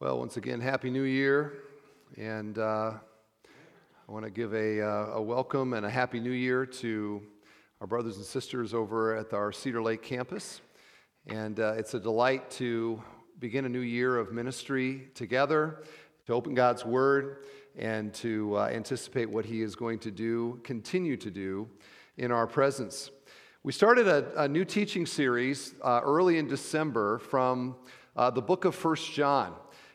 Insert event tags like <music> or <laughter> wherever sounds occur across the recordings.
Well, once again, Happy New Year. And uh, I want to give a, uh, a welcome and a Happy New Year to our brothers and sisters over at our Cedar Lake campus. And uh, it's a delight to begin a new year of ministry together, to open God's Word, and to uh, anticipate what He is going to do, continue to do in our presence. We started a, a new teaching series uh, early in December from the book of First John.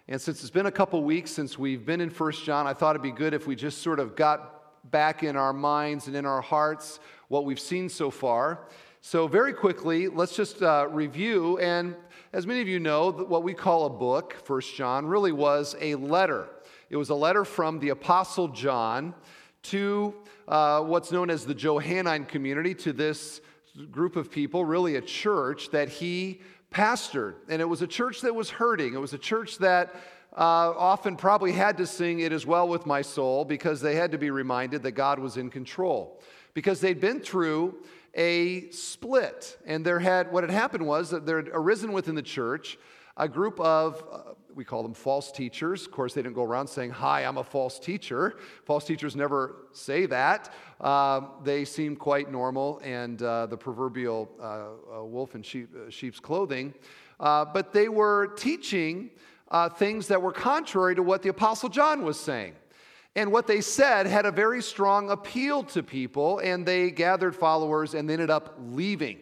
And since it's been a couple weeks since we've been in First John, I thought it'd be good if we just sort of got back in our minds and in our hearts what we've seen so far. So, very quickly, let's just uh, review. And as many of you know, what we call a book, First John, really was a letter. It was a letter from the Apostle John to uh, what's known as the Johannine community, to this group of people, really a church that he pastored. And it was a church that was hurting. It was a church that uh, often probably had to sing It Is Well With My Soul because they had to be reminded that God was in control. Because they'd been through a split. And there had, what had happened was that there had arisen within the church a group of, uh, we call them false teachers. Of course, they didn't go around saying, Hi, I'm a false teacher. False teachers never say that. Uh, they seem quite normal and uh, the proverbial uh, uh, wolf in sheep, uh, sheep's clothing. but they were teaching things that were contrary to what the Apostle John was saying. And what they said had a very strong appeal to people, and they gathered followers and they ended up leaving.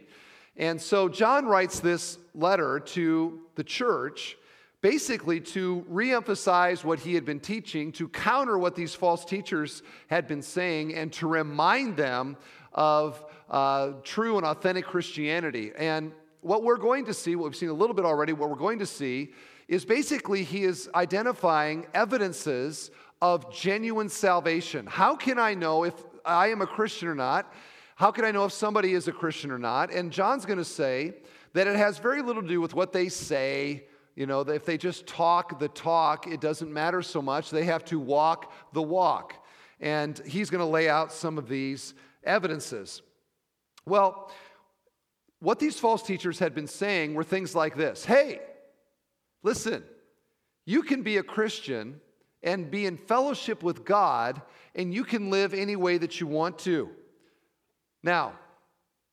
And so John writes this letter to the church basically to reemphasize what he had been teaching, to counter what these false teachers had been saying, and to remind them of uh, true and authentic Christianity. And what we're going to see, what we've seen a little bit already, what we're going to see is basically he is identifying evidences of genuine salvation. How can I know if I am a Christian or not? How can I know if somebody is a Christian or not? And John's going to say that it has very little to do with what they say. You know, if they just talk the talk, it doesn't matter so much. They have to walk the walk. And he's going to lay out some of these evidences. Well, what these false teachers had been saying were things like this Hey, listen, you can be a Christian and be in fellowship with God, and you can live any way that you want to. Now,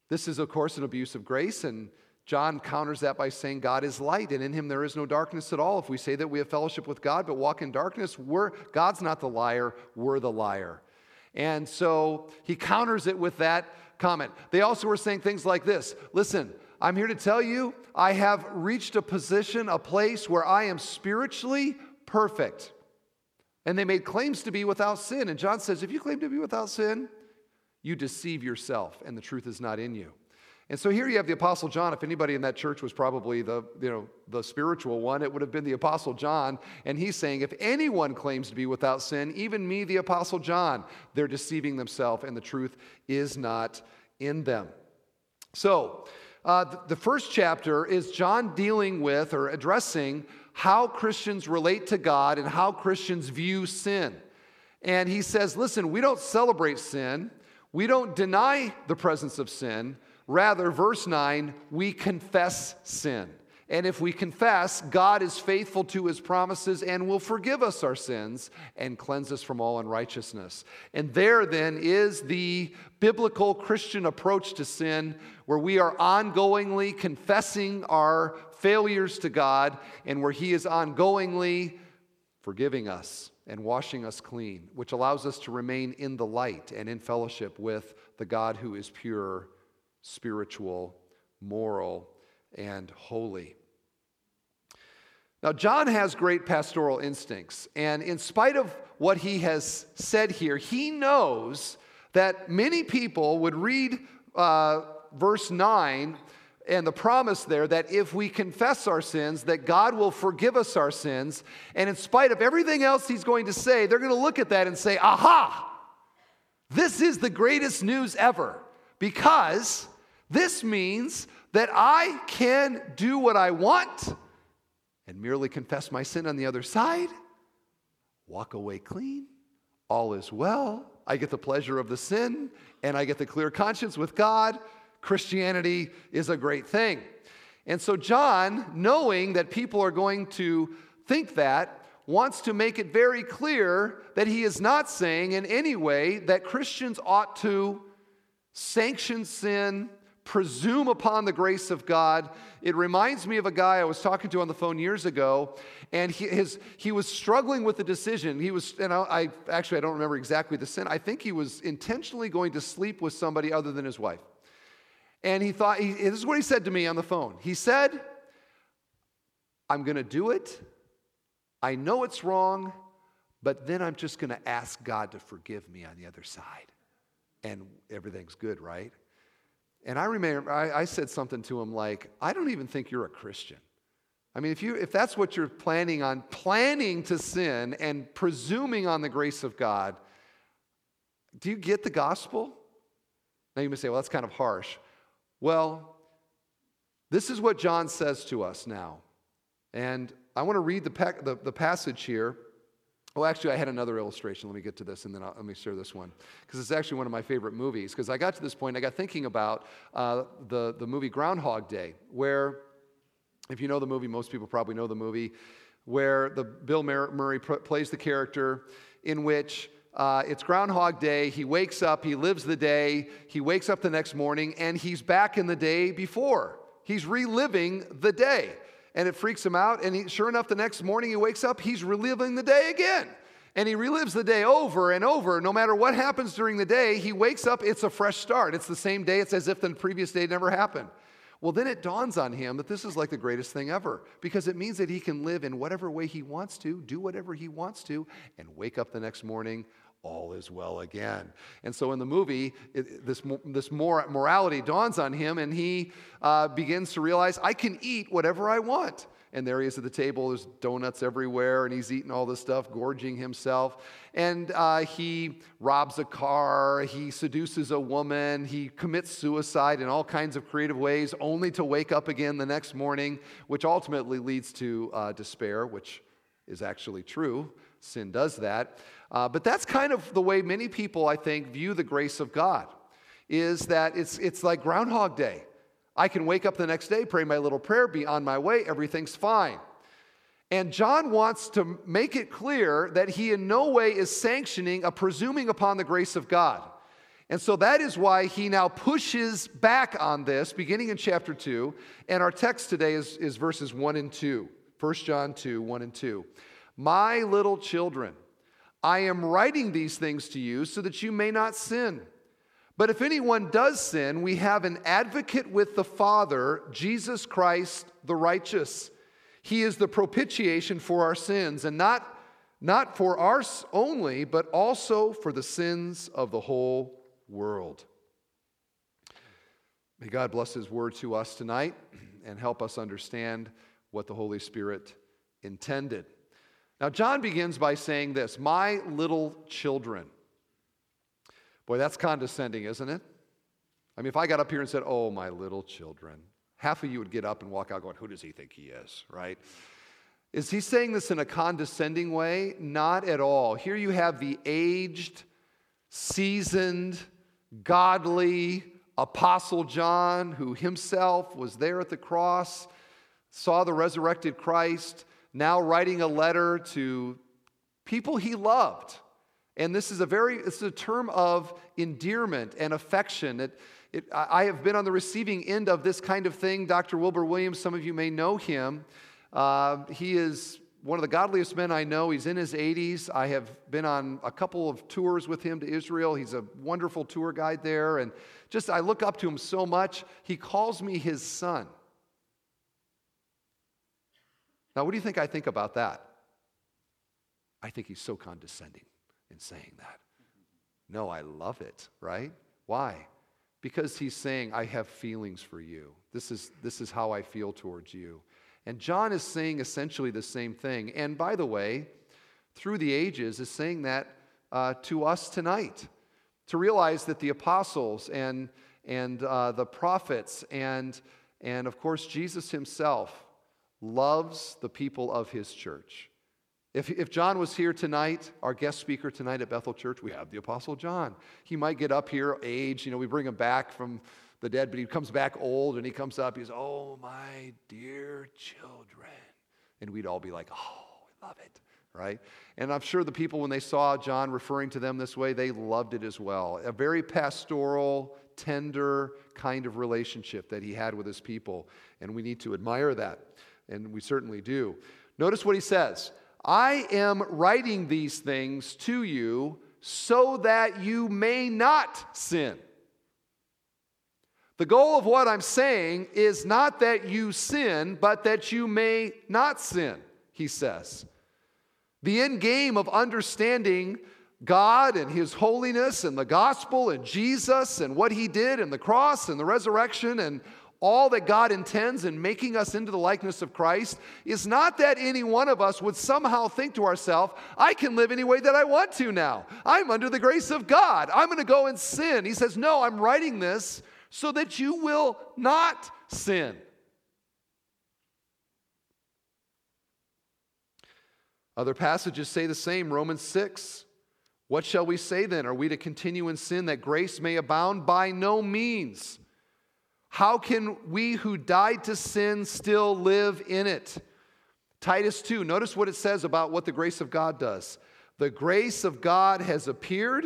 this is, of course, an abuse of grace, and John counters that by saying God is light, and in him there is no darkness at all. If we say that we have fellowship with God but walk in darkness, we're, God's not the liar, we're the liar. And so he counters it with that comment. They also were saying things like this Listen, I'm here to tell you, I have reached a position, a place where I am spiritually perfect. And they made claims to be without sin. And John says, if you claim to be without sin, you deceive yourself and the truth is not in you. And so here you have the Apostle John. If anybody in that church was probably the, you know, the spiritual one, it would have been the Apostle John. And he's saying, if anyone claims to be without sin, even me, the Apostle John, they're deceiving themselves and the truth is not in them. So uh, the first chapter is John dealing with or addressing how Christians relate to God and how Christians view sin. And he says, listen, we don't celebrate sin. We don't deny the presence of sin. Rather, verse 9, we confess sin. And if we confess, God is faithful to his promises and will forgive us our sins and cleanse us from all unrighteousness. And there then is the biblical Christian approach to sin, where we are ongoingly confessing our failures to God and where he is ongoingly forgiving us and washing us clean, which allows us to remain in the light and in fellowship with the God who is pure, spiritual, moral, and holy. Now, John has great pastoral instincts, and in spite of what he has said here, he knows that many people would read uh, verse 9 and the promise there that if we confess our sins that god will forgive us our sins. And in spite of everything else he's going to say they're going to look at that and say aha! This is the greatest news ever because this means that i can do what i want and merely confess my sin on the other side walk away clean all is well i get the pleasure of the sin and i get the clear conscience with god Christianity is a great thing. And so, John, knowing that people are going to think that, wants to make it very clear that he is not saying in any way that Christians ought to sanction sin, presume upon the grace of God. It reminds me of a guy I was talking to on the phone years ago, and he, his, he was struggling with a decision. He was, and I, I actually I don't remember exactly the sin. I think he was intentionally going to sleep with somebody other than his wife. And he thought, he, this is what he said to me on the phone. He said, I'm going to do it. I know it's wrong, but then I'm just going to ask God to forgive me on the other side. And everything's good, right? And I remember I, I, said something to him like, I don't even think you're a Christian. I mean, if, you, if that's what you're planning on, planning to sin and presuming on the grace of God, do you get the gospel? Now you may say, well, that's kind of harsh. Well, this is what John says to us now. And I want to read the, the, the passage here. Well, actually, I had another illustration. Let me get to this and then I'll, let me share this one. Because it's actually one of my favorite movies. Because I got to this point, I got thinking about uh, the, the movie Groundhog Day, where, if you know the movie, most people probably know the movie, where the Bill Murray pr- plays the character in which uh, it's Groundhog Day. He wakes up, he lives the day, he wakes up the next morning, and he's back in the day before. He's reliving the day and it freaks him out. And he, sure enough, the next morning he wakes up, he's reliving the day again. And he relives the day over and over. No matter what happens during the day, he wakes up, it's a fresh start. It's the same day, it's as if the previous day never happened. Well, then it dawns on him that this is like the greatest thing ever because it means that he can live in whatever way he wants to, do whatever he wants to, and wake up the next morning all is well again. And so in the movie, it, this, this morality dawns on him, and he uh, begins to realize, I can eat whatever I want. And there he is at the table, there's donuts everywhere, and he's eating all this stuff, gorging himself. And uh, he robs a car, he seduces a woman, he commits suicide in all kinds of creative ways, only to wake up again the next morning, which ultimately leads to uh, despair, which is actually true. Sin does that. Uh, but that's kind of the way many people, I think, view the grace of God, is that it's, it's like Groundhog Day. I can wake up the next day, pray my little prayer, be on my way, everything's fine. And John wants to make it clear that he in no way is sanctioning a presuming upon the grace of God. And so that is why he now pushes back on this, beginning in chapter 2. And our text today is, is verses 1 and 2. 1 John 2, 1 and 2. My little children, I am writing these things to you so that you may not sin. But if anyone does sin, we have an advocate with the Father, Jesus Christ the righteous. He is the propitiation for our sins, and not, not for ours only, but also for the sins of the whole world. May God bless His word to us tonight and help us understand what the Holy Spirit intended. Now, John begins by saying this My little children. Boy, that's condescending, isn't it? I mean, if I got up here and said, Oh, my little children, half of you would get up and walk out going, Who does he think he is, right? Is he saying this in a condescending way? Not at all. Here you have the aged, seasoned, godly Apostle John, who himself was there at the cross, saw the resurrected Christ, now writing a letter to people he loved. And this is a very, it's a term of endearment and affection. It, it, I have been on the receiving end of this kind of thing. Dr. Wilbur Williams, some of you may know him. Uh, he is one of the godliest men I know. He's in his 80s. I have been on a couple of tours with him to Israel. He's a wonderful tour guide there. And just, I look up to him so much. He calls me his son. Now, what do you think I think about that? I think he's so condescending in saying that. No, I love it, right? Why? Because he's saying, I have feelings for you. This is, this is how I feel towards you. And John is saying essentially the same thing. And by the way, through the ages, is saying that uh, to us tonight. To realize that the apostles and, and uh, the prophets and, and of course Jesus himself loves the people of his church. If, if John was here tonight, our guest speaker tonight at Bethel Church, we have the Apostle John. He might get up here, age, you know, we bring him back from the dead, but he comes back old and he comes up, he's, oh, my dear children. And we'd all be like, oh, we love it, right? And I'm sure the people, when they saw John referring to them this way, they loved it as well. A very pastoral, tender kind of relationship that he had with his people. And we need to admire that. And we certainly do. Notice what he says I am writing these things to you so that you may not sin. The goal of what I'm saying is not that you sin, but that you may not sin, he says. The end game of understanding God and His holiness and the gospel and Jesus and what He did and the cross and the resurrection and all that God intends in making us into the likeness of Christ is not that any one of us would somehow think to ourselves, I can live any way that I want to now. I'm under the grace of God. I'm going to go and sin. He says, No, I'm writing this so that you will not sin. Other passages say the same. Romans 6. What shall we say then? Are we to continue in sin that grace may abound? By no means. How can we who died to sin still live in it? Titus 2, notice what it says about what the grace of God does. The grace of God has appeared,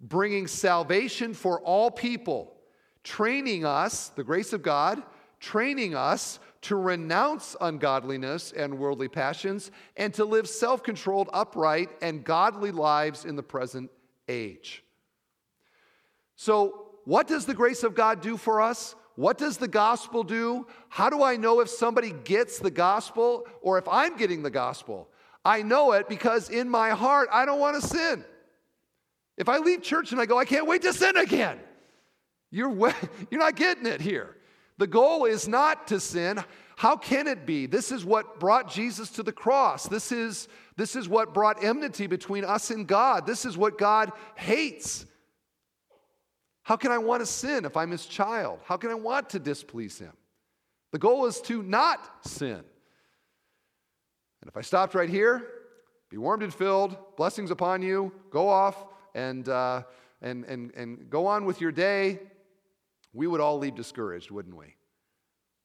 bringing salvation for all people, training us, the grace of God, training us to renounce ungodliness and worldly passions and to live self controlled, upright, and godly lives in the present age. So, what does the grace of God do for us? What does the gospel do? How do I know if somebody gets the gospel or if I'm getting the gospel? I know it because in my heart, I don't want to sin. If I leave church and I go, I can't wait to sin again, you're, <laughs> you're not getting it here. The goal is not to sin. How can it be? This is what brought Jesus to the cross. This is, this is what brought enmity between us and God. This is what God hates. How can I want to sin if I'm his child? How can I want to displease him? The goal is to not sin. And if I stopped right here, be warmed and filled, blessings upon you, go off and, uh, and, and, and go on with your day, we would all leave discouraged, wouldn't we?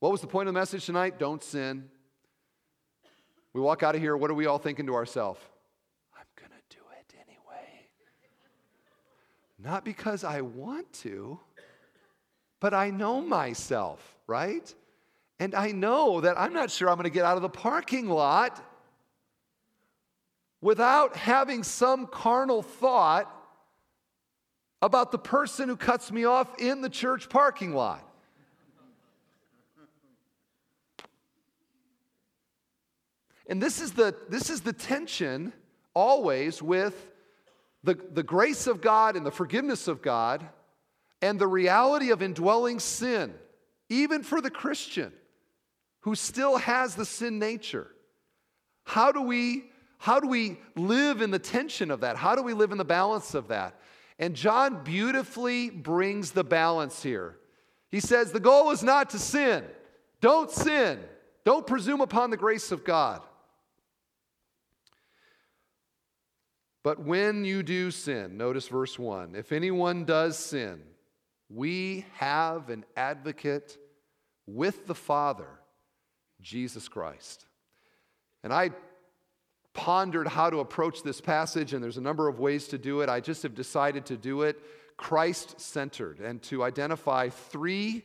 What was the point of the message tonight? Don't sin. We walk out of here, what are we all thinking to ourselves? Not because I want to, but I know myself, right? And I know that I'm not sure I'm going to get out of the parking lot without having some carnal thought about the person who cuts me off in the church parking lot. And this is the, this is the tension always with the, the grace of God and the forgiveness of God and the reality of indwelling sin, even for the Christian who still has the sin nature. How do we how do we live in the tension of that? How do we live in the balance of that? And John beautifully brings the balance here. He says the goal is not to sin. Don't sin. Don't presume upon the grace of God. But when you do sin, notice verse 1 if anyone does sin, we have an advocate with the Father, Jesus Christ. And I pondered how to approach this passage, and there's a number of ways to do it. I just have decided to do it Christ centered and to identify three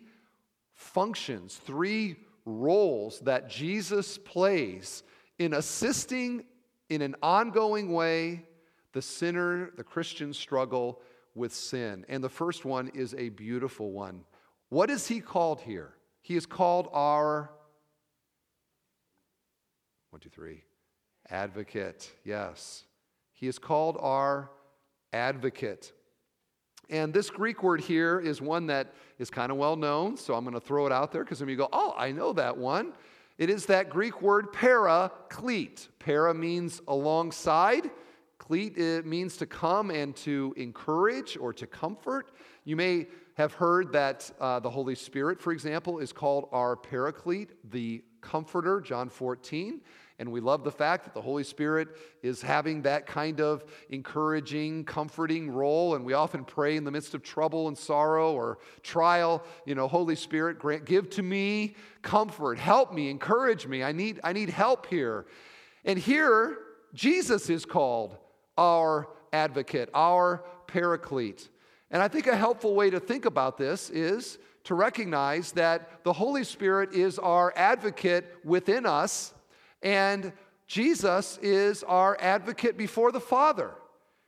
functions, three roles that Jesus plays in assisting in an ongoing way the sinner, the Christian struggle with sin. And the first one is a beautiful one. What is he called here? He is called our, one, two, three, advocate. Yes. He is called our advocate. And this Greek word here is one that is kind of well known, so I'm going to throw it out there because of you go, oh, I know that one. It is that Greek word paraclete. Para means alongside, Cleat it means to come and to encourage or to comfort. You may have heard that uh, the Holy Spirit, for example, is called our paraclete, the comforter, John 14. And we love the fact that the Holy Spirit is having that kind of encouraging, comforting role. And we often pray in the midst of trouble and sorrow or trial, you know, Holy Spirit, grant, give to me comfort, help me, encourage me. I need, I need help here. And here, Jesus is called our advocate, our paraclete. And I think a helpful way to think about this is to recognize that the Holy Spirit is our advocate within us, and Jesus is our advocate before the Father.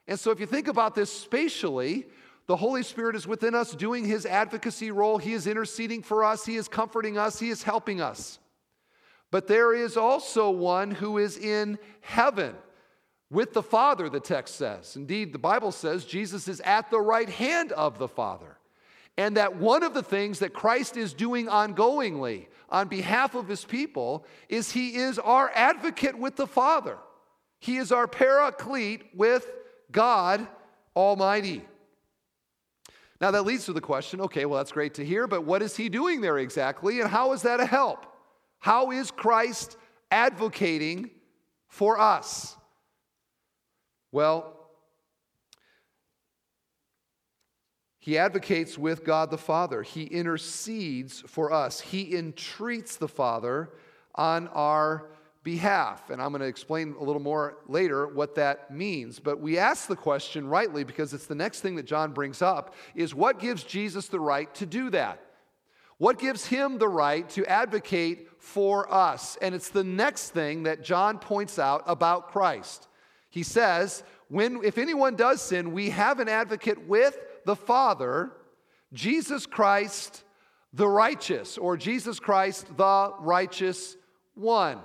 And so, if you think about this spatially, the Holy Spirit is within us doing his advocacy role. He is interceding for us, he is comforting us, he is helping us. But there is also one who is in heaven with the Father, the text says. Indeed, the Bible says Jesus is at the right hand of the Father. And that one of the things that Christ is doing ongoingly on behalf of his people is he is our advocate with the Father. He is our paraclete with God Almighty. Now that leads to the question okay, well, that's great to hear, but what is he doing there exactly, and how is that a help? How is Christ advocating for us? Well, he advocates with God the Father. He intercedes for us. He entreats the Father on our behalf. And I'm going to explain a little more later what that means. But we ask the question rightly because it's the next thing that John brings up is what gives Jesus the right to do that? What gives him the right to advocate for us? And it's the next thing that John points out about Christ. He says, when, if anyone does sin, we have an advocate with the Father, Jesus Christ the righteous, or Jesus Christ the righteous one.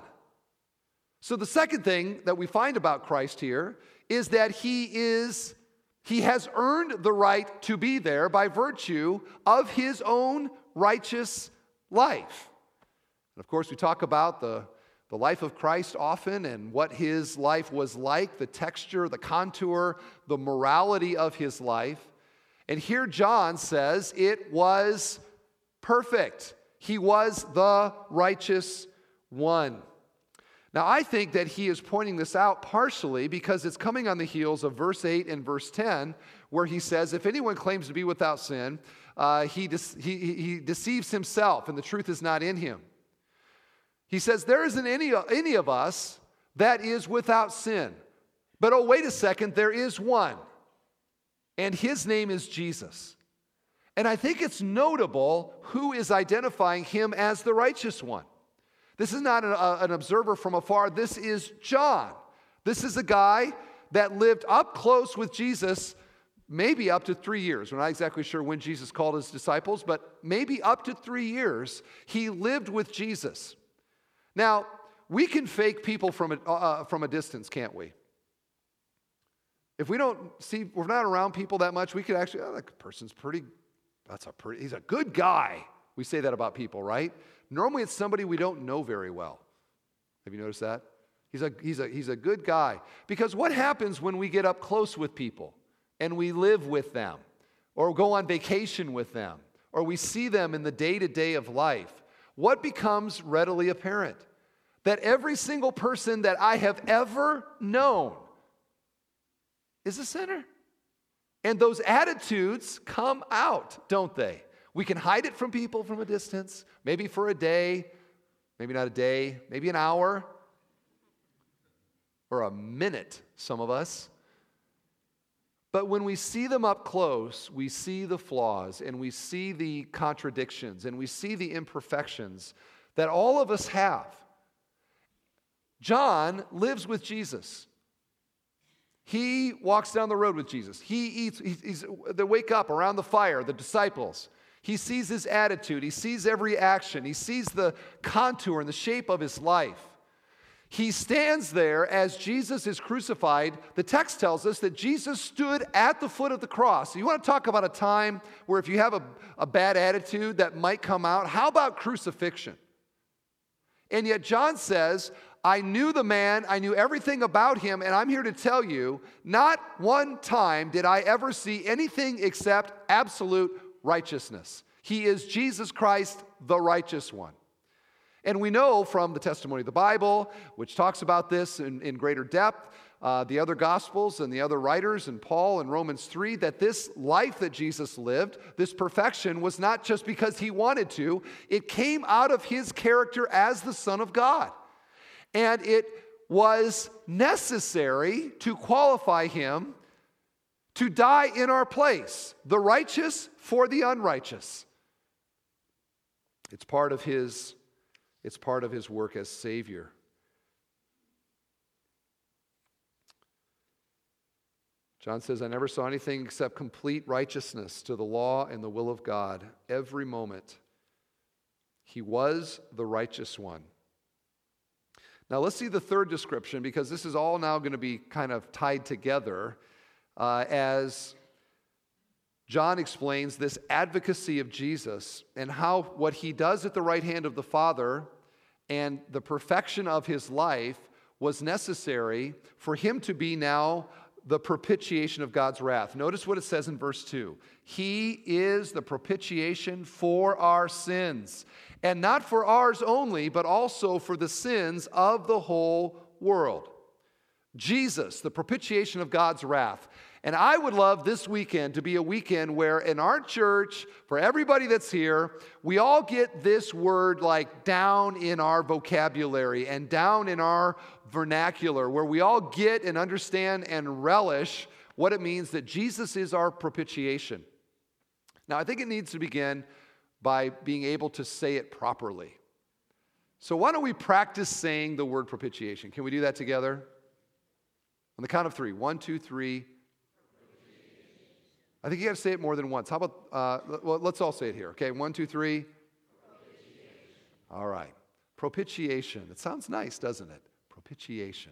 So the second thing that we find about Christ here is that he is he has earned the right to be there by virtue of his own righteous life. And of course, we talk about the, the life of Christ often and what his life was like, the texture, the contour, the morality of his life. And here John says it was perfect. He was the righteous one. Now, I think that he is pointing this out partially because it's coming on the heels of verse 8 and verse 10, where he says, If anyone claims to be without sin, uh, he, de- he, he deceives himself, and the truth is not in him. He says, There isn't any, any of us that is without sin. But oh, wait a second, there is one, and his name is Jesus. And I think it's notable who is identifying him as the righteous one. This is not an, an observer from afar. This is John. This is a guy that lived up close with Jesus, maybe up to three years. We're not exactly sure when Jesus called his disciples, but maybe up to three years, he lived with Jesus. Now, we can fake people from a, uh, uh from a distance, can't we? If we don't see, we're not around people that much, we could actually, oh, that person's pretty, that's a pretty, he's a good guy. We say that about people, right? Normally, it's somebody we don't know very well. Have you noticed that? He's a, he's, a, he's a good guy. Because what happens when we get up close with people and we live with them or go on vacation with them or we see them in the day to day of life? What becomes readily apparent? That every single person that I have ever known is a sinner. And those attitudes come out, don't they? We can hide it from people from a distance, maybe for a day, maybe not a day, maybe an hour, or a minute, some of us. But when we see them up close, we see the flaws and we see the contradictions and we see the imperfections that all of us have. John lives with Jesus. He walks down the road with Jesus. He eats, he's, they wake up around the fire, the disciples. He sees his attitude, he sees every action, he sees the contour and the shape of his life. He stands there as Jesus is crucified. The text tells us that Jesus stood at the foot of the cross. You want to talk about a time where if you have a, a bad attitude that might come out? How about crucifixion? And yet, John says, I knew the man, I knew everything about him, and I'm here to tell you not one time did I ever see anything except absolute righteousness. He is Jesus Christ, the righteous one. And we know from the testimony of the Bible, which talks about this in, in greater depth, uh, the other Gospels and the other writers, and Paul in Romans 3, that this life that Jesus lived, this perfection, was not just because he wanted to, it came out of his character as the Son of God. And it was necessary to qualify him to die in our place, the righteous for the unrighteous. It's part of his, it's part of his work as Savior. John says, I never saw anything except complete righteousness to the law and the will of God every moment. He was the righteous one. Now, let's see the third description because this is all now going to be kind of tied together uh, as John explains this advocacy of Jesus and how what he does at the right hand of the Father and the perfection of his life was necessary for him to be now the propitiation of God's wrath. Notice what it says in verse 2 He is the propitiation for our sins, and not for ours only, but also for the sins of the whole world. Jesus, the propitiation of God's wrath. And I would love this weekend to be a weekend where in our church, for everybody that's here, we all get this word like down in our vocabulary and down in our vernacular, where we all get and understand and relish what it means that Jesus is our propitiation. Now, I think it needs to begin by being able to say it properly. So, why don't we practice saying the word propitiation? Can we do that together? On the count of three one, two, three. I think you got to say it more than once. How about, uh, well, let's all say it here. Okay, one, two, three. All right. Propitiation. It sounds nice, doesn't it? Propitiation.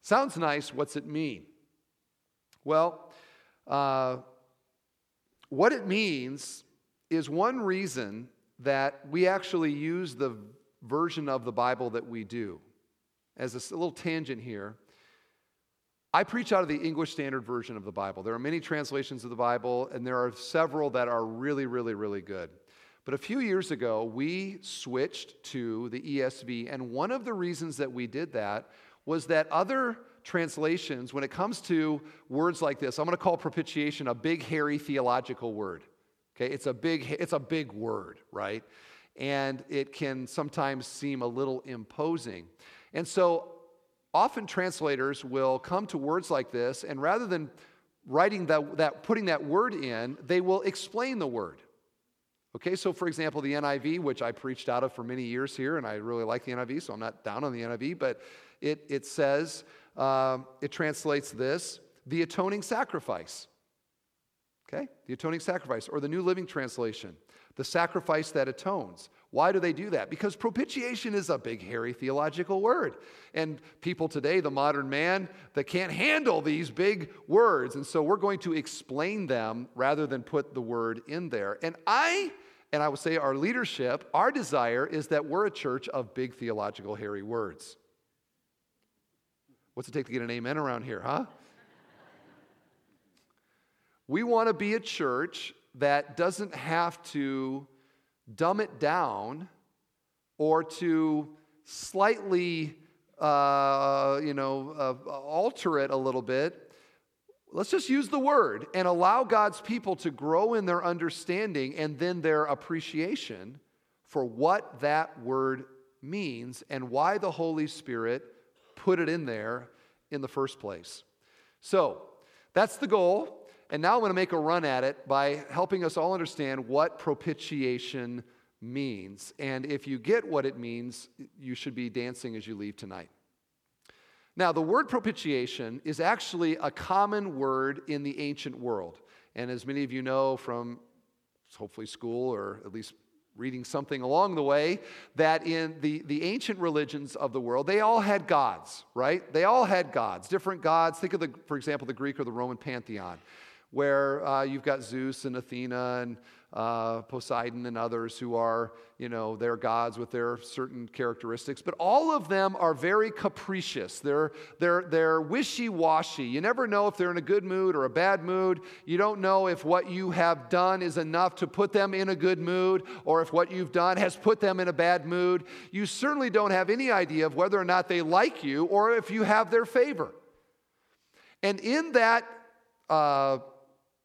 Sounds nice. What's it mean? Well, uh, what it means is one reason that we actually use the version of the Bible that we do. As a little tangent here, I preach out of the English Standard Version of the Bible. There are many translations of the Bible, and there are several that are really, really, really good. But a few years ago, we switched to the ESV, and one of the reasons that we did that was that other translations, when it comes to words like this, I'm going to call propitiation a big, hairy theological word. Okay, it's a big, it's a big word, right? And it can sometimes seem a little imposing. And so often translators will come to words like this, and rather than writing that, that putting that word in, they will explain the word. Okay, so for example, the NIV, which I preached out of for many years here, and I really like the NIV, so I'm not down on the NIV, but it, it says, uh, it translates this the atoning sacrifice. Okay, the atoning sacrifice, or the New Living Translation, the sacrifice that atones. Why do they do that? Because propitiation is a big, hairy theological word. And people today, the modern man, that can't handle these big words. And so we're going to explain them rather than put the word in there. And I, and I would say our leadership, our desire is that we're a church of big theological, hairy words. What's it take to get an amen around here, huh? we want to be a church that doesn't have to dumb it down or to slightly, uh, you know, uh, alter it a little bit. Let's just use the word and allow God's people to grow in their understanding and then their appreciation for what that word means and why the Holy Spirit put it in there in the first place. So, that's the goal. And now I'm going to make a run at it by helping us all understand what propitiation means. And if you get what it means, you should be dancing as you leave tonight. Now, the word propitiation is actually a common word in the ancient world. And as many of you know from hopefully school or at least reading something along the way, that in the, the ancient religions of the world, they all had gods, right? They all had gods, different gods. Think of, the, for example, the Greek or the Roman pantheon where uh, you've got Zeus and Athena and uh, Poseidon and others who are, you know, their gods with their certain characteristics. But all of them are very capricious. They're, they're, they're wishy washy. You never know if they're in a good mood or a bad mood. You don't know if what you have done is enough to put them in a good mood or if what you've done has put them in a bad mood. You certainly don't have any idea of whether or not they like you or if you have their favor. And in that, uh,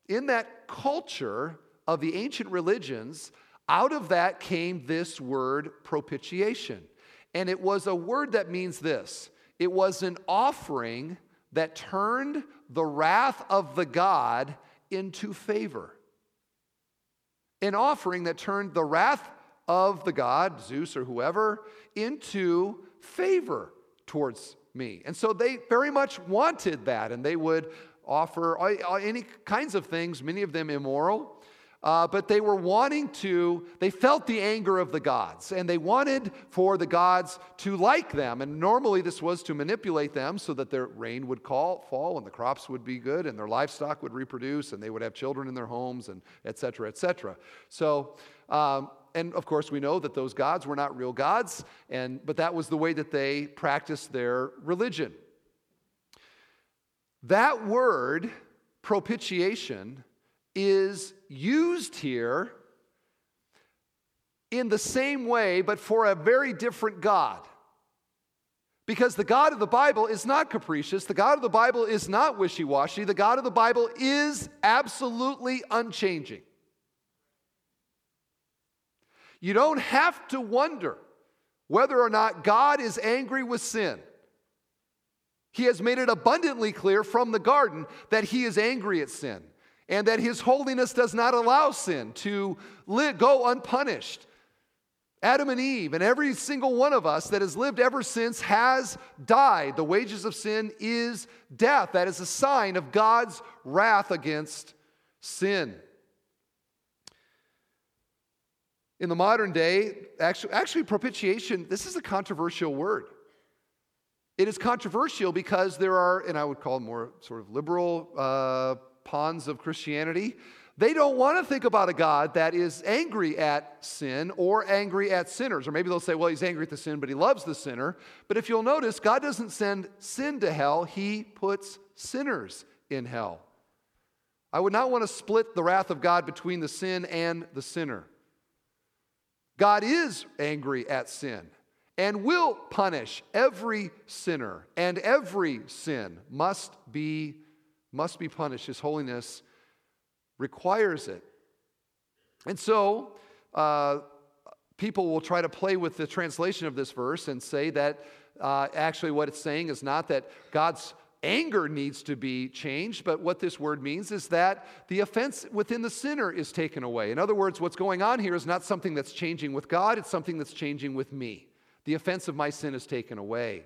in that culture of the ancient religions, out of that came this word propitiation. And it was a word that means this it was an offering that turned the wrath of the God into favor. An offering that turned the wrath of the God, Zeus or whoever, into favor towards me. And so they very much wanted that, and they would offer any kinds of things, many of them immoral, uh, but they were wanting to, they felt the anger of the gods, and they wanted for the gods to like them. And normally this was to manipulate them so that their rain would call, fall and the crops would be good and their livestock would reproduce and they would have children in their homes and et cetera, et cetera. So, um, and of course we know that those gods were not real gods, and, but that was the way that they practiced their religion. That word, propitiation, is used here in the same way, but for a very different God. Because the God of the Bible is not capricious, the God of the Bible is not wishy washy, the God of the Bible is absolutely unchanging. You don't have to wonder whether or not God is angry with sin. He has made it abundantly clear from the garden that he is angry at sin and that his holiness does not allow sin to live, go unpunished. Adam and Eve, and every single one of us that has lived ever since has died. The wages of sin is death. That is a sign of God's wrath against sin. In the modern day, actually, actually, propitiation, this is a controversial word. It is controversial because there are, and I would call more sort of liberal uh, of Christianity, they don't want to think about a God that is angry at sin or angry at sinners. Or maybe they'll say, well, he's angry at the sin, but he loves the sinner. But if you'll notice, God doesn't send sin to hell, he puts sinners in hell. I would not want to split the wrath of God between the sin and the sinner. God is angry at sin and will punish every sinner, and every sin must be must be punished. His holiness requires it. And so, uh, people will try to play with the translation of this verse and say that uh, actually what it's saying is not that God's anger needs to be changed, but what this word means is that the offense within the sinner is taken away. In other words, what's going on here is not something that's changing with God, it's something that's changing with me. The offense of my sin is taken away,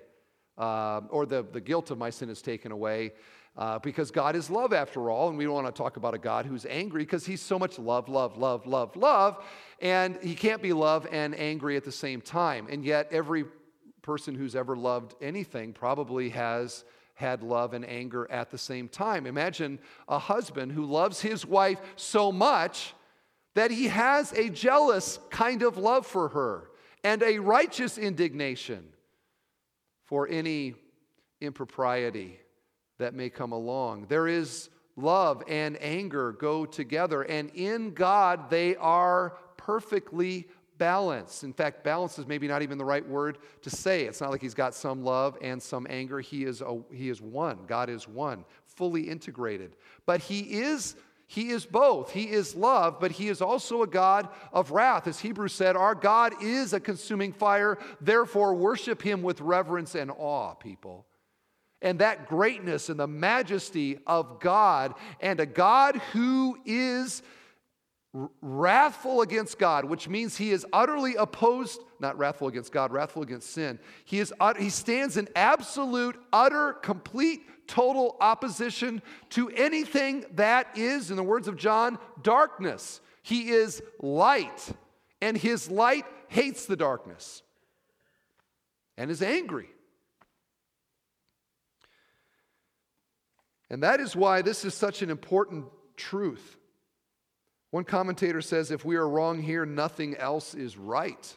uh, or the, the guilt of my sin is taken away. Uh, because God is love after all, and we don't want to talk about a God who's angry because he's so much love, love, love, love, love, and he can't be love and angry at the same time. And yet, every person who's ever loved anything probably has had love and anger at the same time. Imagine a husband who loves his wife so much that he has a jealous kind of love for her and a righteous indignation for any impropriety that may come along. There is love and anger go together, and in God they are perfectly balanced. In fact, balance is maybe not even the right word to say. It's not like he's got some love and some anger. He is, a, he is one. God is one, fully integrated. But he is he is both. He is love, but he is also a God of wrath. As Hebrews said, our God is a consuming fire. Therefore, worship him with reverence and awe, people. And that greatness and the majesty of God, and a God who is wrathful against God, which means he is utterly opposed, not wrathful against God, wrathful against sin. He, is, he stands in absolute, utter, complete, total opposition to anything that is, in the words of John, darkness. He is light, and his light hates the darkness and is angry. And that is why this is such an important truth. One commentator says if we are wrong here, nothing else is right.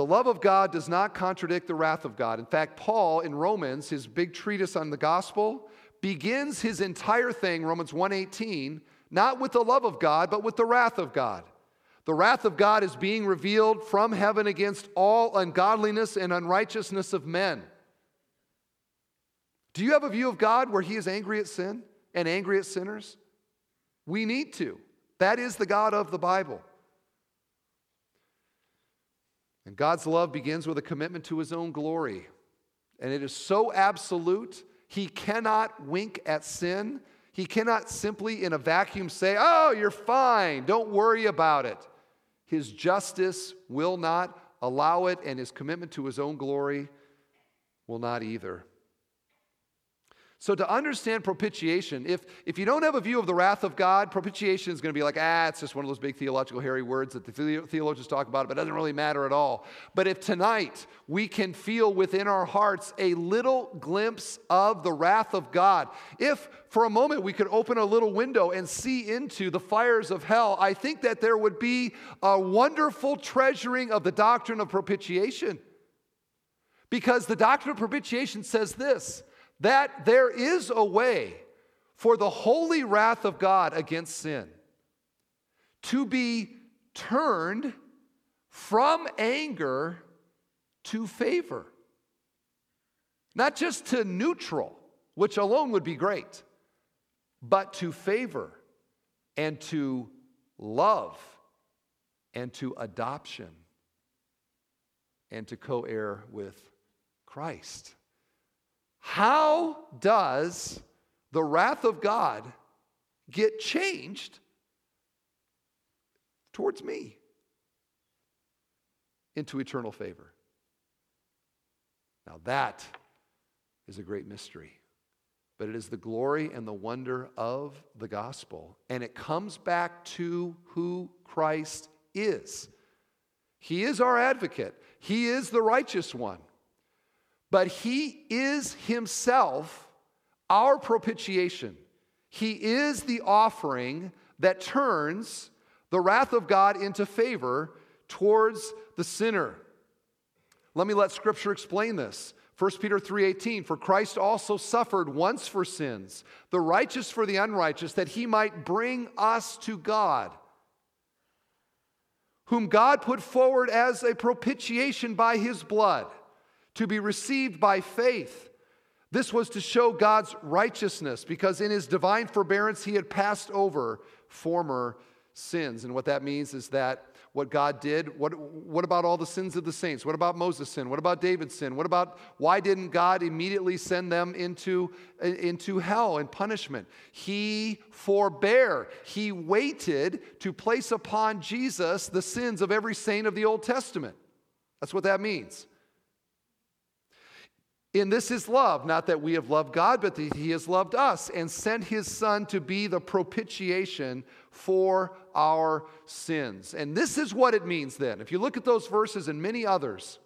The love of God does not contradict the wrath of God. In fact, Paul in Romans, his big treatise on the gospel, begins his entire thing, Romans 1:18, not with the love of God, but with the wrath of God. The wrath of God is being revealed from heaven against all ungodliness and unrighteousness of men. Do you have a view of God where He is angry at sin and angry at sinners? We need to. That is the God of the Bible. And God's love begins with a commitment to his own glory. And it is so absolute, he cannot wink at sin. He cannot simply, in a vacuum, say, Oh, you're fine, don't worry about it. His justice will not allow it, and his commitment to his own glory will not either. So, to understand propitiation, if, if you don't have a view of the wrath of God, propitiation is going to be like, ah, it's just one of those big theological, hairy words that the theologians talk about, but it doesn't really matter at all. But if tonight we can feel within our hearts a little glimpse of the wrath of God, if for a moment we could open a little window and see into the fires of hell, I think that there would be a wonderful treasuring of the doctrine of propitiation. Because the doctrine of propitiation says this that there is a way for the holy wrath of God against sin to be turned from anger to favor. Not just to neutral, which alone would be great, but to favor and to love and to adoption and to co heir with Christ. How does the wrath of God get changed towards me into eternal favor? Now, that is a great mystery, but it is the glory and the wonder of the gospel. And it comes back to who Christ is. He is our advocate, He is the righteous one. But he is himself our propitiation. He is the offering that turns the wrath of God into favor towards the sinner. Let me let scripture explain this. 1 Peter 3:18 For Christ also suffered once for sins, the righteous for the unrighteous, that he might bring us to God, whom God put forward as a propitiation by his blood to be received by faith. This was to show God's righteousness because in his divine forbearance he had passed over former sins. And what that means is that what God did, what, what about all the sins of the saints? What about Moses' sin? What about David's sin? What about why didn't God immediately send them into, into hell and punishment? He forbore, he waited to place upon Jesus the sins of every saint of the Old Testament. That's what that means. In this is love, not that we have loved God, but that He has loved us and sent His Son to be the propitiation for our sins. And this is what it means then. If you look at those verses and many others,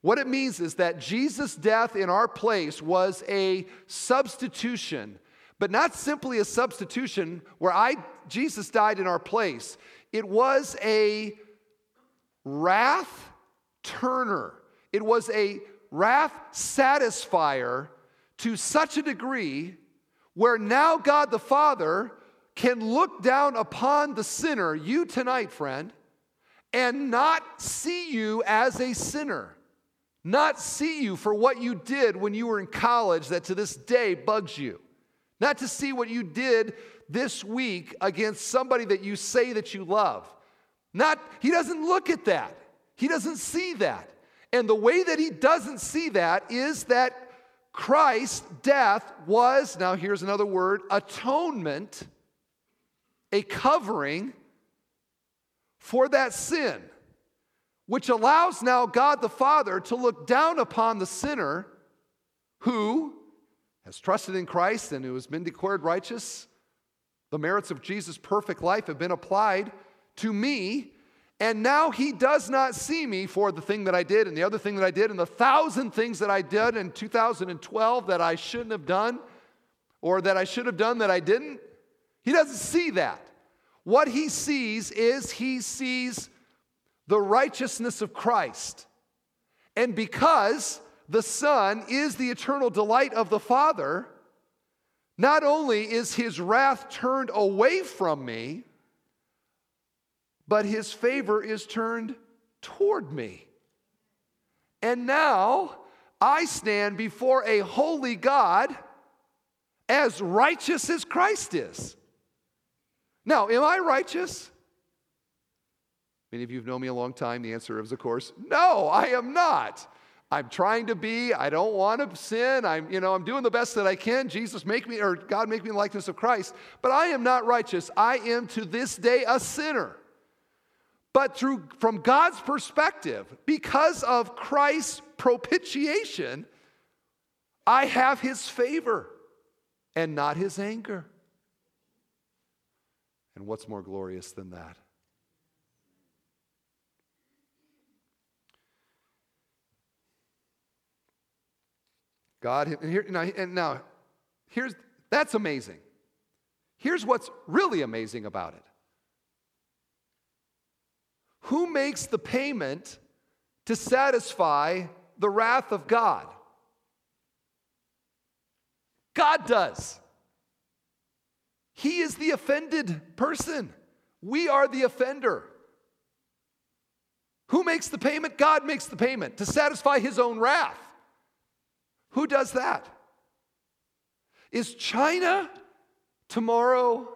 what it means is that Jesus' death in our place was a substitution, but not simply a substitution where I Jesus died in our place. It was a wrath turner. It was a wrath satisfier to such a degree where now God the Father can look down upon the sinner, you tonight, friend, and not see you as a sinner. Not see you for what you did when you were in college that to this day bugs you. Not to see what you did this week against somebody that you say that you love. Not he doesn't look at that. He doesn't see that. And the way that he doesn't see that is that Christ's death was, now here's another word, atonement, a covering for that sin, which allows now God the Father to look down upon the sinner who has trusted in Christ and who has been declared righteous. The merits of Jesus' perfect life have been applied to me and now he does not see me for the thing that I did and the other thing that I did and the thousand things that I did in 2012 that I shouldn't have done or that I should have done that I didn't. He doesn't see that. What he sees is he sees the righteousness of Christ. And because the Son is the eternal delight of the Father, not only is his wrath turned away from me, but his favor is turned toward me. And now I stand before a holy God as righteous as Christ is. Now, am I righteous? Many of you have known me a long time. The answer is, of course, no, I am not. I'm trying to be. I don't want to sin. I'm, you know, I'm doing the best that I can. Jesus, make me, or God, make me the likeness of Christ. But I am not righteous. I am to this day a sinner. But through, from God's perspective, because of Christ's propitiation, I have his favor and not his anger. And what's more glorious than that? God, and, here, and now, here's, that's amazing. Here's what's really amazing about it. Who makes the payment to satisfy the wrath of God? God does. He is the offended person. We are the offender. Who makes the payment? God makes the payment to satisfy his own wrath. Who does that? Is China tomorrow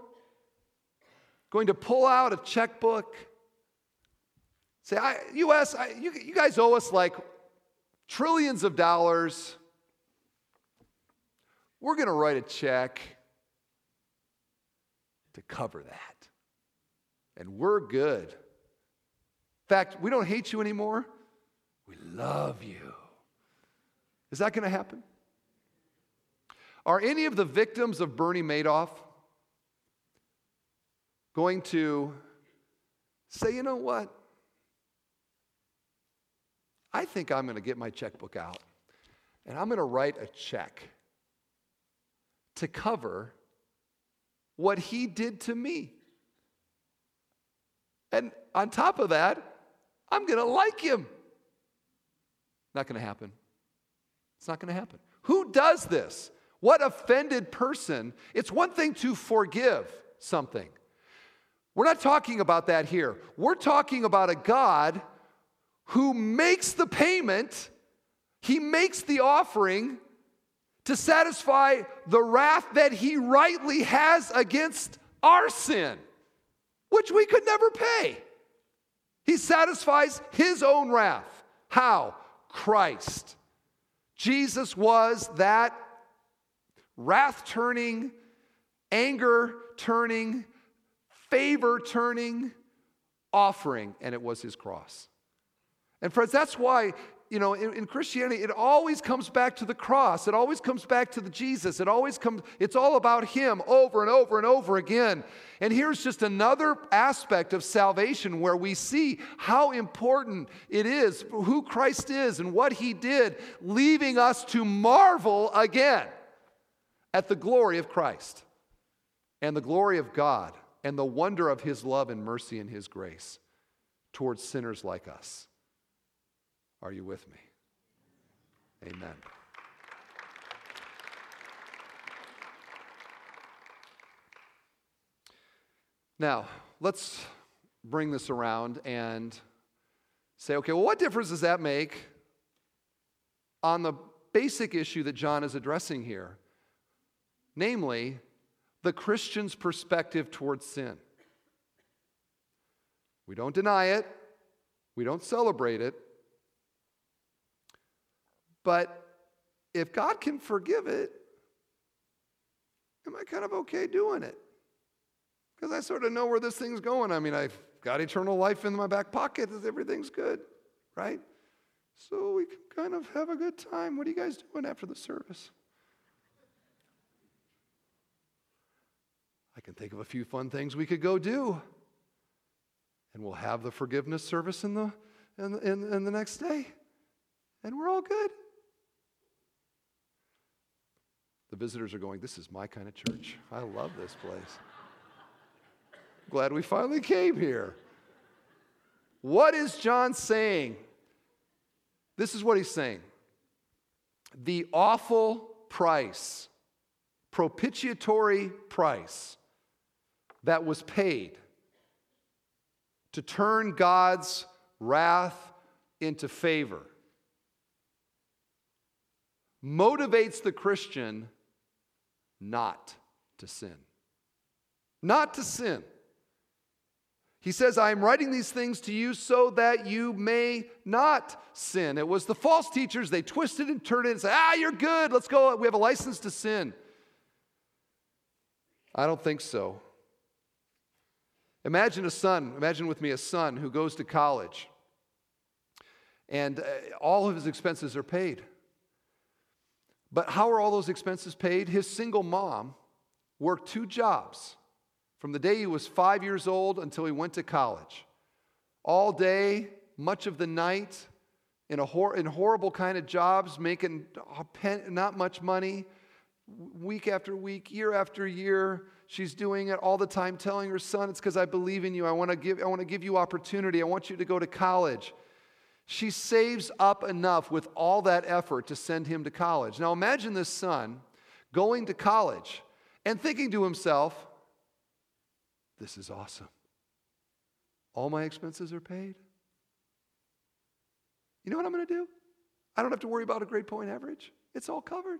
going to pull out a checkbook? Say, I, US, I, you, you guys owe us like trillions of dollars. We're going to write a check to cover that. And we're good. In fact, we don't hate you anymore. We love you. Is that going to happen? Are any of the victims of Bernie Madoff going to say, you know what? I think I'm going to get my checkbook out and I'm going to write a check to cover what he did to me. And on top of that, I'm going to like him. Not going to happen. It's not going to happen. Who does this? What offended person? It's one thing to forgive something. We're not talking about that here. We're talking about a God who makes the payment, he makes the offering to satisfy the wrath that he rightly has against our sin, which we could never pay. He satisfies his own wrath. How? Christ. Jesus was that wrath turning, anger turning, favor turning offering, and it was his cross. And friends, that's why you know, in, in, Christianity, it always comes back to the cross. It always comes back to the Jesus. It always comes, it's all about Him over and over and over again. And here's just another aspect of salvation where we see how important it is, who Christ is and what He did, leaving us to marvel again at the glory of Christ and the glory of God and the wonder of His love and mercy and His grace towards sinners like us. Are you with me? Amen. Now, let's bring this around and say, okay, well, what difference does that make on the basic issue that John is addressing here? Namely, the Christian's perspective towards sin. We don't deny it, we don't celebrate it, but if God can forgive it, am I kind of okay doing it? Because I sort of know where this thing's going. I mean, I've got eternal life in my back pocket, everything's good, right? So we can kind of have a good time. What are you guys doing after the service? I can think of a few fun things we could go do. And we'll have the forgiveness service in the, in, in, in the next day. And we're all good. The visitors are going, This is my kind of church. I love this place. Glad we finally came here. What is John saying? This is what he's saying. The awful price, propitiatory price that was paid to turn God's wrath into favor motivates the Christian not to sin. Not to sin. He says, I am writing these things to you so that you may not sin. It was the false teachers, they twisted and turned it and said, Ah, you're good, let's go, we have a license to sin. I don't think so. Imagine a son, imagine with me a son who goes to college and uh, all of his expenses are paid. But how are all those expenses paid? His single mom worked two jobs from the day he was five years old until he went to college. All day, much of the night, in, a hor- in horrible kind of jobs, making pen- not much money, week after week, year after year. She's doing it all the time, telling her son, It's because I believe in you. I want to give, I want to give you opportunity. I want you to go to college. She saves up enough with all that effort to send him to college. Now imagine this son going to college and thinking to himself, this is awesome. All my expenses are paid. You know what I'm going to do? I don't have to worry about a grade point average. It's all covered.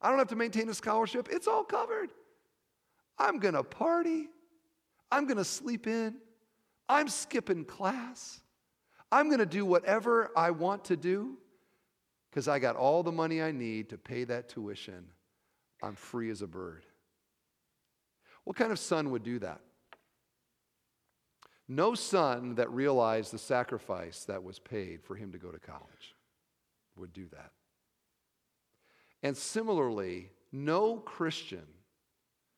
I don't have to maintain a scholarship. It's all covered. I'm going to party. I'm going to sleep in. I'm skipping class. I'm going to do whatever I want to do because I got all the money I need to pay that tuition. I'm free as a bird. What kind of son would do that? No son that realized the sacrifice that was paid for him to go to college would do that. And similarly, no Christian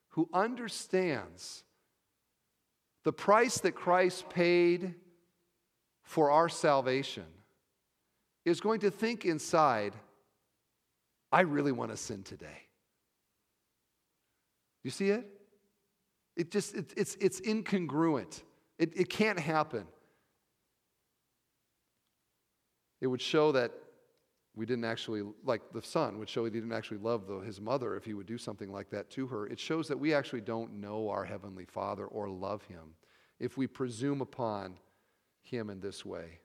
who understands the price that Christ paid for our salvation is going to think inside, I really want to sin today. You see it? It just, it, it's, it's incongruent. It, it can't happen. It would show that we didn't actually, like the son would show he didn't actually love the, his mother if he would do something like that to her. It shows that we actually don't know our Heavenly Father or love him if we presume upon him in this way.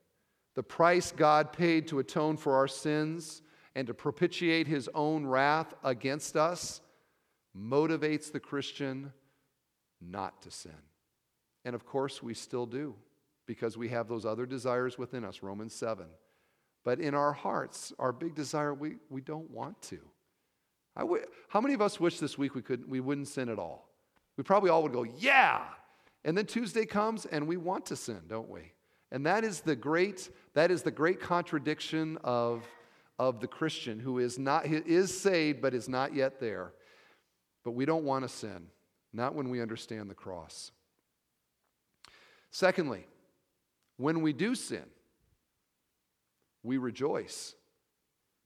The price God paid to atone for our sins and to propitiate his own wrath against us motivates the Christian not to sin. And of course, we still do because we have those other desires within us, Romans 7. But in our hearts, our big desire, we, we don't want to. I w- how many of us wish this week we, could, we wouldn't sin at all? We probably all would go, yeah. And then Tuesday comes and we want to sin, don't we? And that is the great, that is the great contradiction of, of the Christian who is, not, is saved but is not yet there. But we don't want to sin, not when we understand the cross. Secondly, when we do sin, we rejoice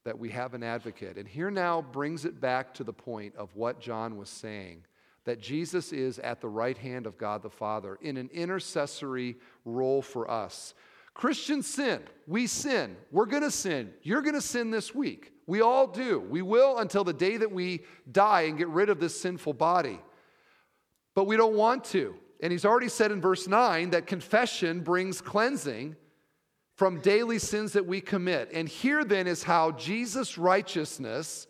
that we have an advocate. And here now brings it back to the point of what John was saying that Jesus is at the right hand of God the Father in an intercessory role for us. Christians sin. We sin. We're going to sin. You're going to sin this week. We all do. We will until the day that we die and get rid of this sinful body. But we don't want to. And he's already said in verse 9 that confession brings cleansing from daily sins that we commit. And here then is how Jesus' righteousness,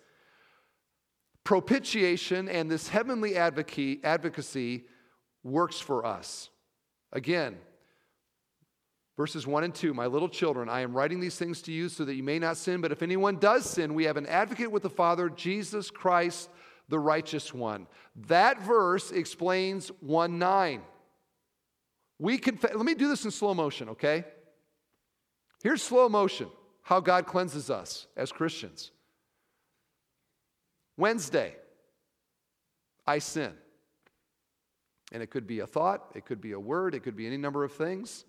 propitiation, and this heavenly advocacy works for us. Again, verses 1 and 2 My little children, I am writing these things to you so that you may not sin, but if anyone does sin, we have an advocate with the Father, Jesus Christ the righteous one. That verse explains 1 9. We conf- let me do this in slow motion, okay? Here's slow motion how God cleanses us as Christians. Wednesday, I sin. And it could be a thought, it could be a word, it could be any number of things.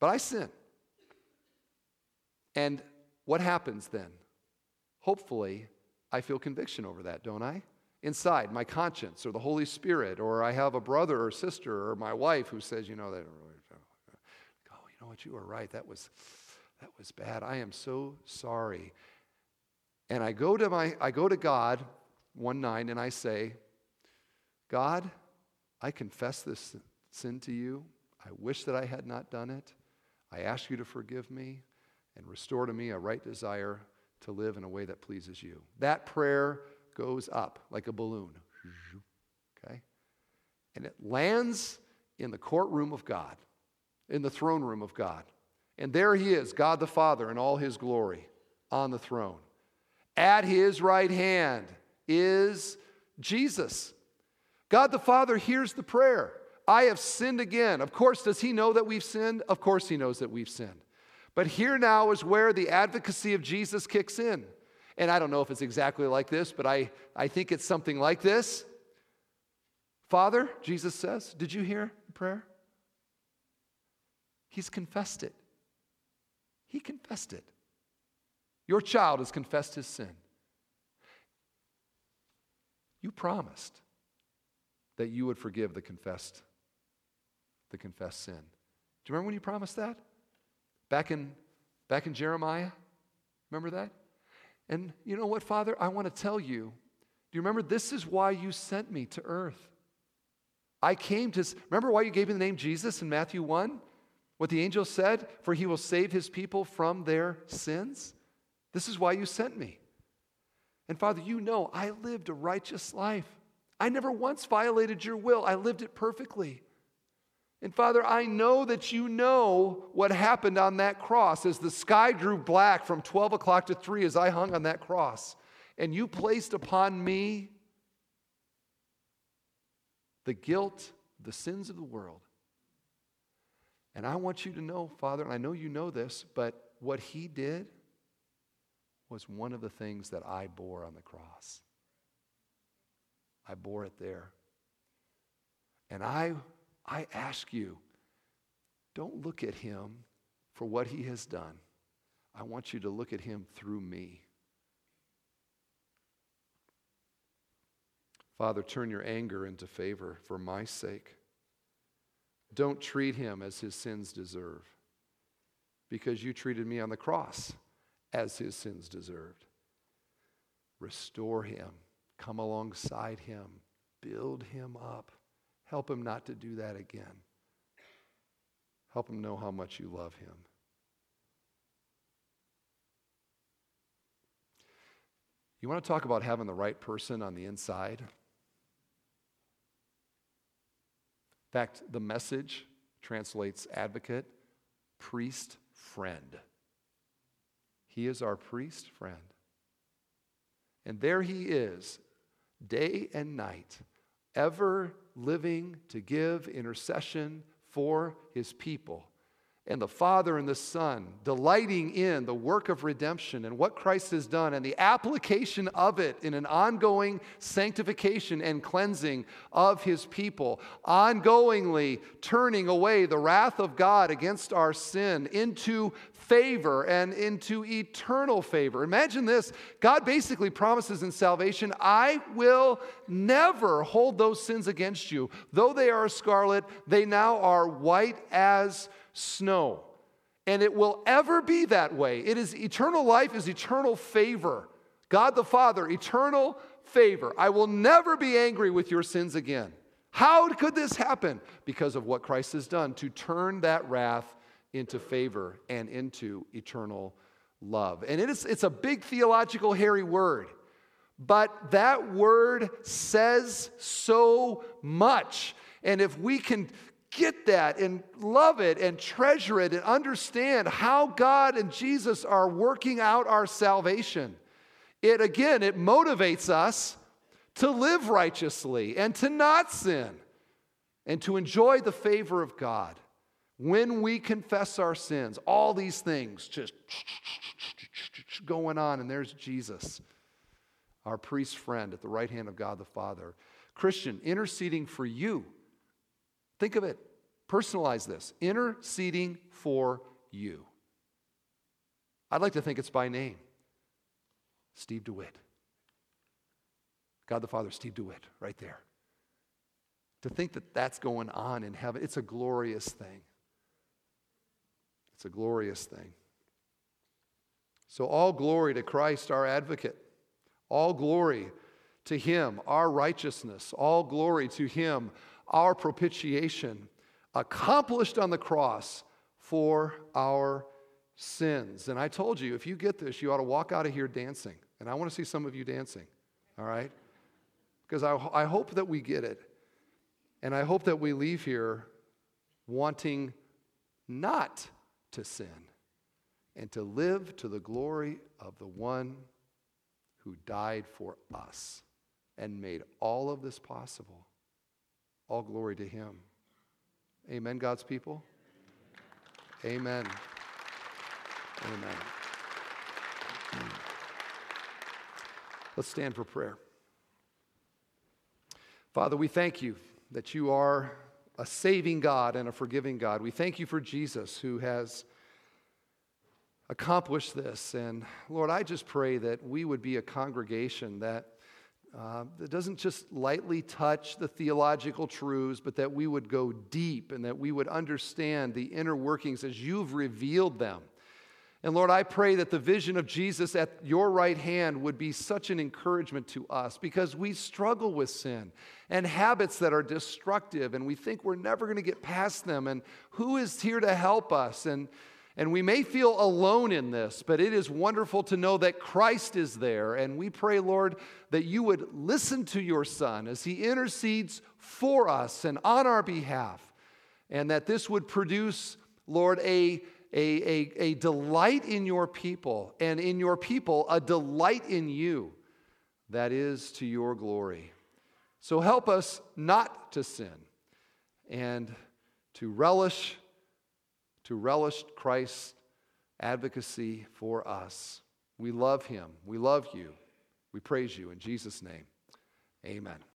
But I sin. And what happens then? Hopefully, I feel conviction over that, don't I? Inside, my conscience or the Holy Spirit, or I have a brother or sister or my wife who says, you know, that, oh, you know what, you were right. That was, that was bad. I am so sorry. And I go to my, I go to God one night and I say, God, I confess this sin to you. I wish that I had not done it. I ask you to forgive me and restore to me a right desire to live in a way that pleases you. That prayer goes up like a balloon. Okay? And it lands in the courtroom of God, in the throne room of God. And there he is, God the Father in all his glory on the throne. At his right hand is Jesus. God the Father hears the prayer. I have sinned again. Of course, does he know that we've sinned? Of course, he knows that we've sinned. But here now is where the advocacy of Jesus kicks in. And I don't know if it's exactly like this, but I, I think it's something like this. Father, Jesus says, did you hear the prayer? He's confessed it. He confessed it. Your child has confessed his sin. You promised that you would forgive the confessed the confessed sin. Do you remember when you promised that? Back in back in Jeremiah? Remember that? And you know what, Father? I want to tell you. Do you remember this is why you sent me to earth? I came to remember why you gave me the name Jesus in Matthew 1? What the angel said, for he will save his people from their sins. This is why you sent me. And Father, you know I lived a righteous life. I never once violated your will, I lived it perfectly. And Father, I know that you know what happened on that cross as the sky grew black from 12 o'clock to 3 as I hung on that cross. And you placed upon me the guilt, the sins of the world. And I want you to know, Father, and I know you know this, but what he did was one of the things that I bore on the cross. I bore it there. And I, I ask you, don't look at him for what he has done. I want you to look at him through me. Father, turn your anger into favor for my sake. Don't treat him as his sins deserve, because you treated me on the cross as his sins deserved. Restore him, come alongside him, build him up. Help him not to do that again. Help him know how much you love him. You want to talk about having the right person on the inside? In fact, the message translates advocate, priest, friend. He is our priest friend. And there he is, day and night, ever living to give intercession for his people and the Father and the Son, delighting in the work of redemption and what Christ has done and the application of it in an ongoing sanctification and cleansing of his people, ongoingly turning away the wrath of God against our sin into favor and into eternal favor. Imagine this God basically promises in salvation, I will never hold those sins against you. Though they are scarlet, they now are white as snow. And it will ever be that way. It is eternal life is eternal favor. God the Father, eternal favor. I will never be angry with your sins again. How could this happen? Because of what Christ has done to turn that wrath into favor and into eternal love. And it is, it's a big theological, hairy word, but that word says so much. And if we can get that and love it and treasure it and understand how God and Jesus are working out our salvation. It again, it motivates us to live righteously and to not sin and to enjoy the favor of God. When we confess our sins, all these things just going on, and there's Jesus, our priest friend at the right hand of God the Father. Christian, interceding for you Think of it, personalize this interceding for you. I'd like to think it's by name Steve DeWitt. God the Father, Steve DeWitt, right there. To think that that's going on in heaven, it's a glorious thing. It's a glorious thing. So, all glory to Christ, our advocate. All glory to Him, our righteousness. All glory to Him, our propitiation accomplished on the cross for our sins. And I told you, if you get this, you ought to walk out of here dancing. And I want to see some of you dancing, all right? Because I, I hope that we get it. And I hope that we leave here wanting not to sin and to live to the glory of the one who died for us and made all of this possible. All glory to him. Amen, God's people. Amen. Amen. Let's stand for prayer. Father, we thank you that you are a saving God and a forgiving God. We thank you for Jesus who has accomplished this. And Lord, I just pray that we would be a congregation that, Um, that doesn't just lightly touch the theological truths, but that we would go deep and that we would understand the inner workings as you've revealed them. And Lord, I pray that the vision of Jesus at your right hand would be such an encouragement to us because we struggle with sin and habits that are destructive and we think we're never going to get past them. And who is here to help us? And, and we may feel alone in this, but it is wonderful to know that Christ is there. And we pray, Lord, that you would listen to your Son as he intercedes for us and on our behalf, and that this would produce, Lord, a a, a, a delight in your people, and in your people, a delight in you that is to your glory. So help us not to sin and to relish to relish Christ's advocacy for us. We love him. We love you. We praise you in Jesus name. Amen.